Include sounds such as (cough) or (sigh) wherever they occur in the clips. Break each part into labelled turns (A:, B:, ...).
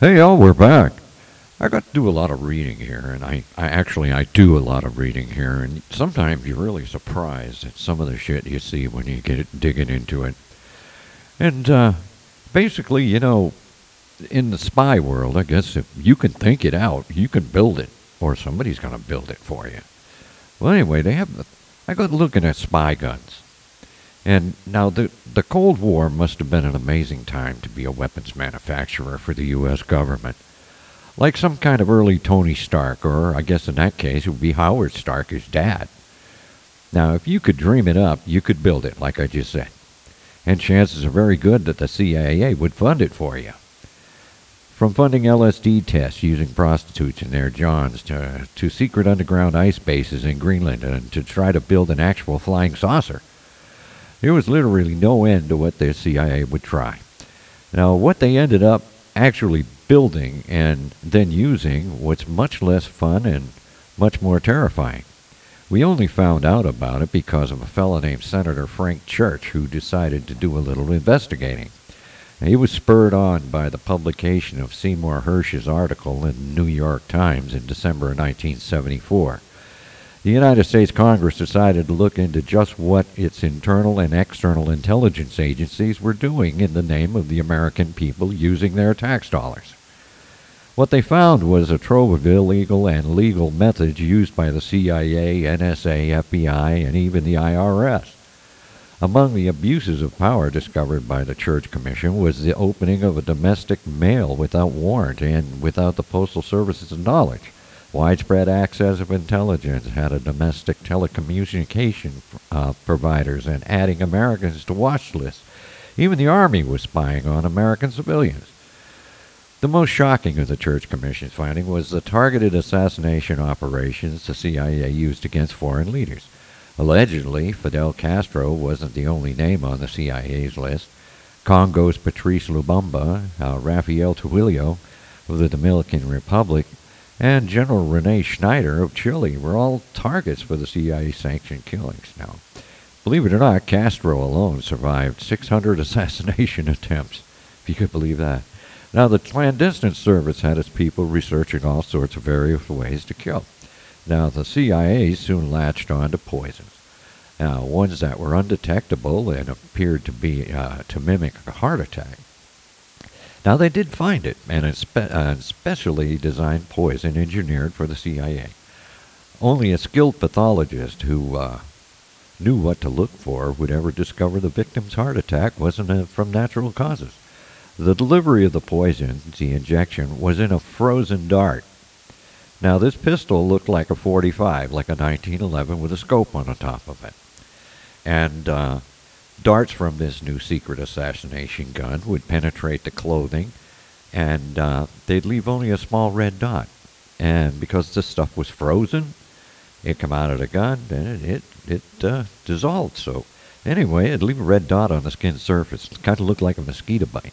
A: Hey, y'all, we're back. I got to do a lot of reading here, and I, I actually I do a lot of reading here, and sometimes you're really surprised at some of the shit you see when you get digging into it. And uh, basically, you know, in the spy world, I guess if you can think it out, you can build it, or somebody's going to build it for you. Well, anyway, they have. I got looking at spy guns, and now the the Cold War must have been an amazing time to be a weapons manufacturer for the U.S. government like some kind of early Tony Stark, or I guess in that case it would be Howard Stark, his dad. Now, if you could dream it up, you could build it, like I just said. And chances are very good that the CIA would fund it for you. From funding LSD tests using prostitutes in their johns to, to secret underground ice bases in Greenland and to try to build an actual flying saucer. There was literally no end to what the CIA would try. Now, what they ended up actually building and then using was much less fun and much more terrifying. We only found out about it because of a fellow named Senator Frank Church who decided to do a little investigating. he was spurred on by the publication of Seymour Hersh's article in the New York Times in December 1974. The United States Congress decided to look into just what its internal and external intelligence agencies were doing in the name of the American people using their tax dollars. What they found was a trove of illegal and legal methods used by the CIA, NSA, FBI, and even the IRS. Among the abuses of power discovered by the Church Commission was the opening of a domestic mail without warrant and without the Postal Service's knowledge. Widespread access of intelligence had a domestic telecommunication uh, providers and adding Americans to watch lists. Even the Army was spying on American civilians. The most shocking of the Church Commission's finding was the targeted assassination operations the CIA used against foreign leaders. Allegedly, Fidel Castro wasn't the only name on the CIA's list. Congo's Patrice Lumumba, uh, Rafael Trujillo of the Dominican Republic, and General Rene Schneider of Chile were all targets for the CIA sanctioned killings. Now, believe it or not, Castro alone survived 600 (laughs) assassination attempts, if you could believe that. Now, the clandestine service had its people researching all sorts of various ways to kill. Now, the CIA soon latched on to poisons. Now, ones that were undetectable and appeared to be uh, to mimic a heart attack. Now, they did find it, and a spe- uh, specially designed poison engineered for the CIA. Only a skilled pathologist who uh, knew what to look for would ever discover the victim's heart attack wasn't from natural causes. The delivery of the poison, the injection, was in a frozen dart. Now, this pistol looked like a 45, like a 1911 with a scope on the top of it. And uh, darts from this new secret assassination gun would penetrate the clothing, and uh, they'd leave only a small red dot. And because this stuff was frozen, it come out of the gun, and it, it, it uh, dissolved. So, anyway, it'd leave a red dot on the skin surface. It kind of looked like a mosquito bite.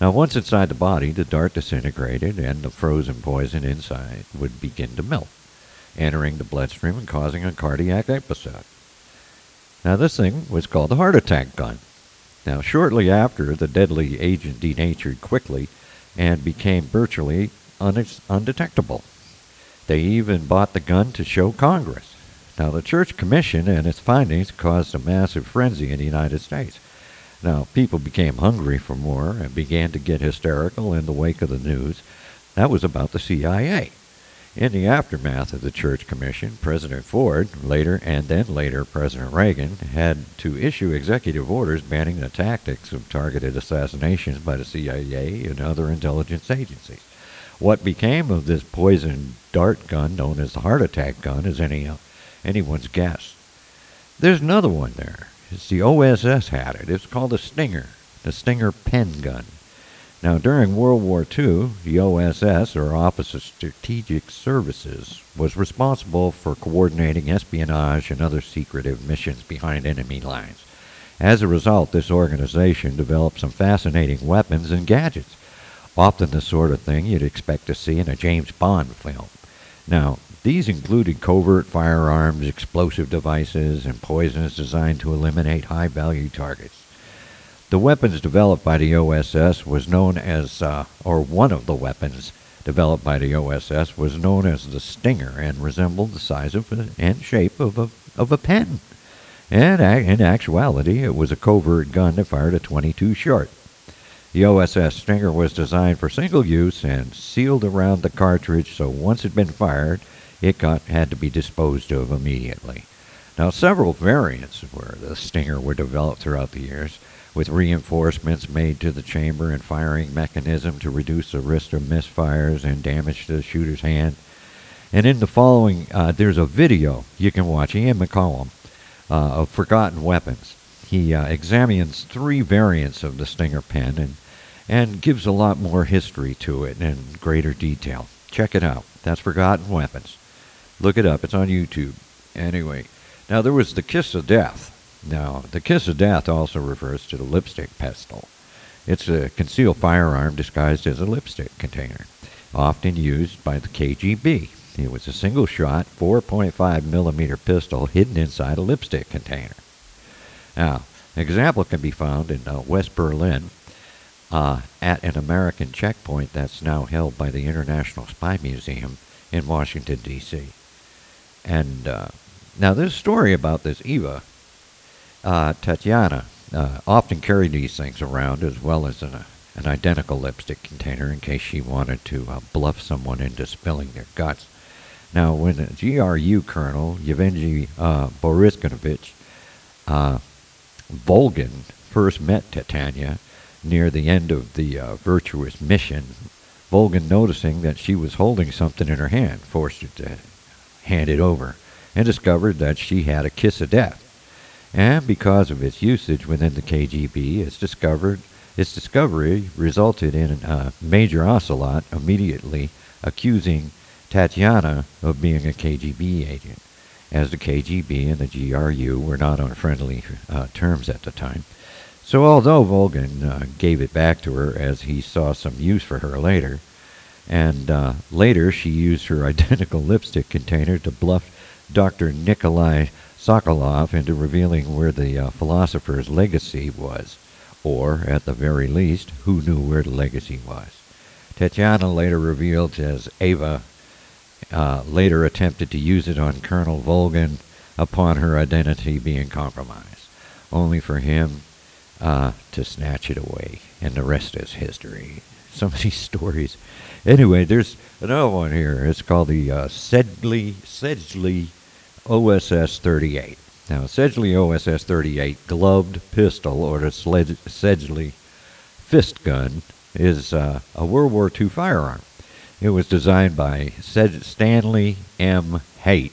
A: Now, once inside the body, the dart disintegrated and the frozen poison inside would begin to melt, entering the bloodstream and causing a cardiac episode. Now, this thing was called the heart attack gun. Now, shortly after, the deadly agent denatured quickly and became virtually undetectable. They even bought the gun to show Congress. Now, the Church Commission and its findings caused a massive frenzy in the United States. Now, people became hungry for more and began to get hysterical in the wake of the news. That was about the CIA. In the aftermath of the Church Commission, President Ford, later and then later President Reagan, had to issue executive orders banning the tactics of targeted assassinations by the CIA and other intelligence agencies. What became of this poison dart gun known as the heart attack gun is any, anyone's guess. There's another one there. It's the OSS had it. It's called the Stinger, the Stinger pen gun. Now, during World War II, the OSS, or Office of Strategic Services, was responsible for coordinating espionage and other secretive missions behind enemy lines. As a result, this organization developed some fascinating weapons and gadgets, often the sort of thing you'd expect to see in a James Bond film. Now, these included covert firearms, explosive devices, and poisons designed to eliminate high value targets. The weapons developed by the OSS was known as, uh, or one of the weapons developed by the OSS was known as the Stinger and resembled the size of and shape of a, of a pen. And in actuality, it was a covert gun that fired a 22 short. The OSS Stinger was designed for single use and sealed around the cartridge so once it had been fired, it got, had to be disposed of immediately. Now, several variants were the Stinger were developed throughout the years, with reinforcements made to the chamber and firing mechanism to reduce the risk of misfires and damage to the shooter's hand. And in the following, uh, there's a video you can watch, Ian McCollum, uh, of Forgotten Weapons. He uh, examines three variants of the Stinger pen and, and gives a lot more history to it in greater detail. Check it out. That's Forgotten Weapons. Look it up. It's on YouTube. Anyway, now there was the Kiss of Death. Now, the Kiss of Death also refers to the lipstick pistol. It's a concealed firearm disguised as a lipstick container, often used by the KGB. It was a single shot, 4.5 millimeter pistol hidden inside a lipstick container. Now, an example can be found in uh, West Berlin uh, at an American checkpoint that's now held by the International Spy Museum in Washington, D.C. And uh, now, this story about this Eva, uh, Tatiana, uh, often carried these things around as well as an, an identical lipstick container in case she wanted to uh, bluff someone into spilling their guts. Now, when the GRU colonel, Yevgeny uh, Boriskovich, uh, Volgin first met Titania near the end of the uh, virtuous mission, Volgin, noticing that she was holding something in her hand, forced her to hand it over, and discovered that she had a kiss of death. And because of its usage within the KGB, its discovered its discovery resulted in a major ocelot immediately accusing Tatiana of being a KGB agent as the KGB and the GRU were not on friendly uh, terms at the time. So, although Volgin uh, gave it back to her as he saw some use for her later, and uh, later she used her (laughs) identical lipstick container to bluff Dr. Nikolai Sokolov into revealing where the uh, philosopher's legacy was, or, at the very least, who knew where the legacy was. Tatiana later revealed as Ava uh, later attempted to use it on Colonel Volgin upon her identity being compromised, only for him uh, to snatch it away, and the rest is history. (laughs) Of these stories. Anyway, there's another one here. It's called the uh, Sedgley OSS 38. Now, Sedgley OSS 38 gloved pistol, or the Sedgley fist gun, is uh, a World War II firearm. It was designed by Stanley M. Haight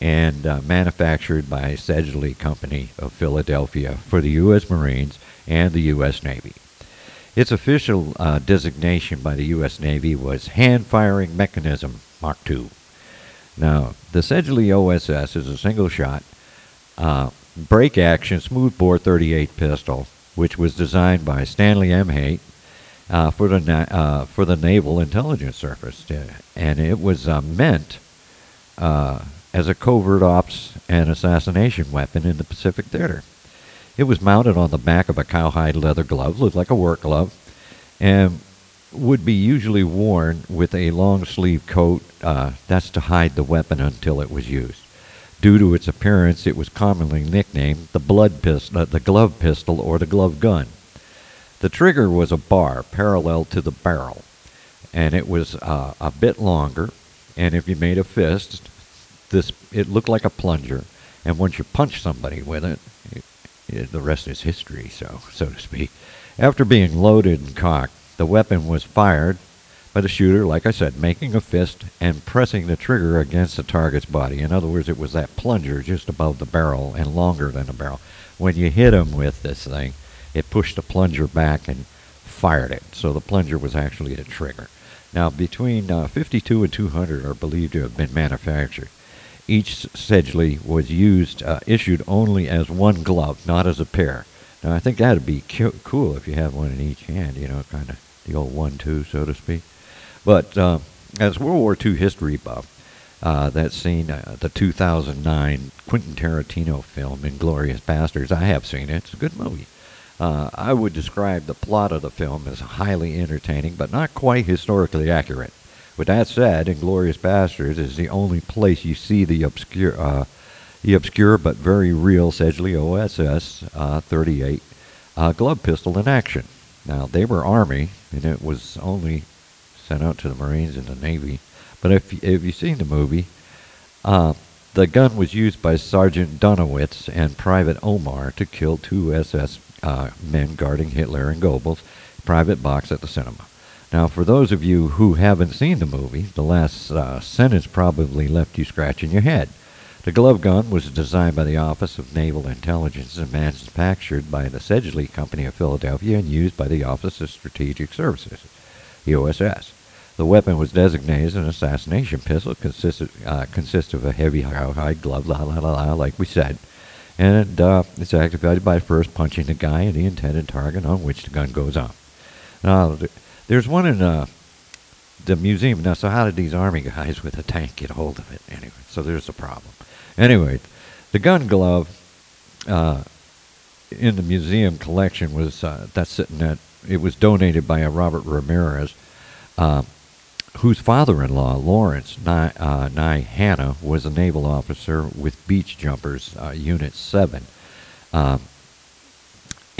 A: and uh, manufactured by Sedgley Company of Philadelphia for the U.S. Marines and the U.S. Navy. Its official uh, designation by the U.S. Navy was Hand Firing Mechanism Mark II. Now, the Sedgley OSS is a single shot, uh, break action smoothbore 38 pistol, which was designed by Stanley M. Haight uh, for the uh, for the Naval Intelligence Service, and it was uh, meant uh, as a covert ops and assassination weapon in the Pacific Theater. It was mounted on the back of a cowhide leather glove, looked like a work glove, and would be usually worn with a long sleeve coat. Uh, that's to hide the weapon until it was used. Due to its appearance, it was commonly nicknamed the blood pistol, uh, the glove pistol, or the glove gun. The trigger was a bar parallel to the barrel, and it was uh, a bit longer. And if you made a fist, this it looked like a plunger. And once you punch somebody with it, it, it, the rest is history, so so to speak. After being loaded and cocked, the weapon was fired by the shooter, like I said, making a fist and pressing the trigger against the target's body. In other words, it was that plunger just above the barrel and longer than the barrel. When you hit him with this thing, it pushed the plunger back and fired it. So the plunger was actually the trigger. Now, between uh, 52 and 200 are believed to have been manufactured. Each Sedgley was used, uh, issued only as one glove, not as a pair. Now, I think that'd be cu- cool if you have one in each hand, you know, kind of the old one-two, so to speak. But uh, as World War II history buff, uh, that's seen uh, the 2009 Quentin Tarantino film, Inglourious Basterds, I have seen it. It's a good movie. Uh, I would describe the plot of the film as highly entertaining, but not quite historically accurate. With that said, Inglourious Basterds is the only place you see the obscure, uh, the obscure but very real Sedgley OSS uh, 38 uh, glove pistol in action. Now they were Army, and it was only sent out to the Marines and the Navy. But if if you've seen the movie, uh, the gun was used by Sergeant Donowitz and Private Omar to kill two SS uh, men guarding Hitler and Goebbels' private box at the cinema. Now, for those of you who haven't seen the movie, the last uh, sentence probably left you scratching your head. The glove gun was designed by the Office of Naval Intelligence and manufactured by the Sedgley Company of Philadelphia and used by the Office of Strategic Services, the OSS. The weapon was designated as an assassination pistol, consisted uh, consists of a heavy hide glove, la la la la, like we said, and uh, it's activated by first punching the guy in the intended target on which the gun goes off. Now, there's one in uh, the museum. Now, so how did these army guys with a tank get hold of it? Anyway, so there's a problem. Anyway, the gun glove uh, in the museum collection was uh, that's sitting at. It was donated by a Robert Ramirez. Uh, whose father-in-law, Lawrence Nye, uh, Nye Hanna, was a naval officer with Beach Jumpers uh, Unit 7. Um,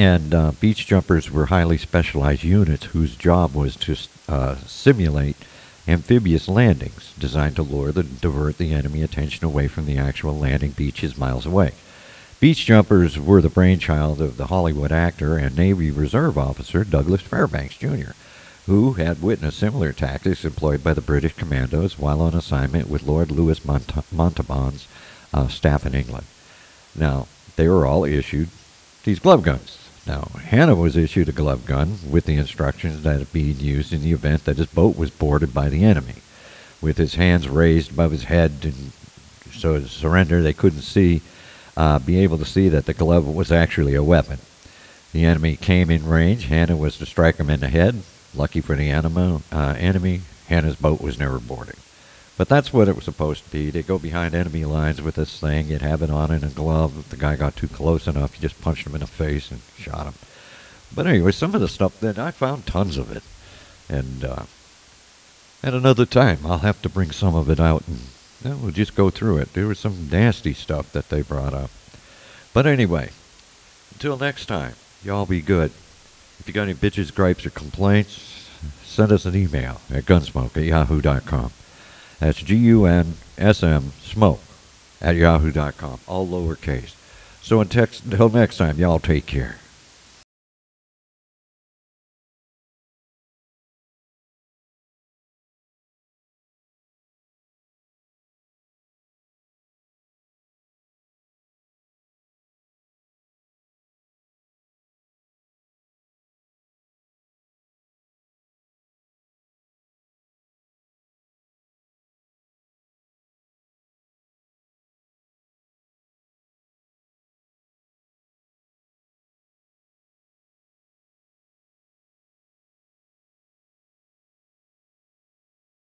A: and uh, beach jumpers were highly specialized units whose job was to uh, simulate amphibious landings designed to lure the divert the enemy attention away from the actual landing beaches miles away. Beach jumpers were the brainchild of the Hollywood actor and Navy Reserve officer Douglas Fairbanks Jr who had witnessed similar tactics employed by the British commandos while on assignment with Lord Louis Mont- uh, staff in England. Now, they were all issued these glove guns. Now, Hannah was issued a glove gun with the instructions that it be used in the event that his boat was boarded by the enemy. With his hands raised above his head and so to surrender, they couldn't see, uh, be able to see that the glove was actually a weapon. The enemy came in range. Hannah was to strike him in the head. Lucky for the anima, uh, enemy, Hannah's boat was never boarded. But that's what it was supposed to be. They go behind enemy lines with this thing. You'd have it on in a glove. If the guy got too close enough, you just punched him in the face and shot him. But anyway, some of the stuff that I found tons of it. And uh, at another time, I'll have to bring some of it out and you know, we'll just go through it. There was some nasty stuff that they brought up. But anyway, until next time, y'all be good. If you got any bitches, gripes, or complaints, send us an email at gunsmoke at yahoo.com. That's G U N S M smoke at yahoo.com, all lowercase. So until next time, y'all take care.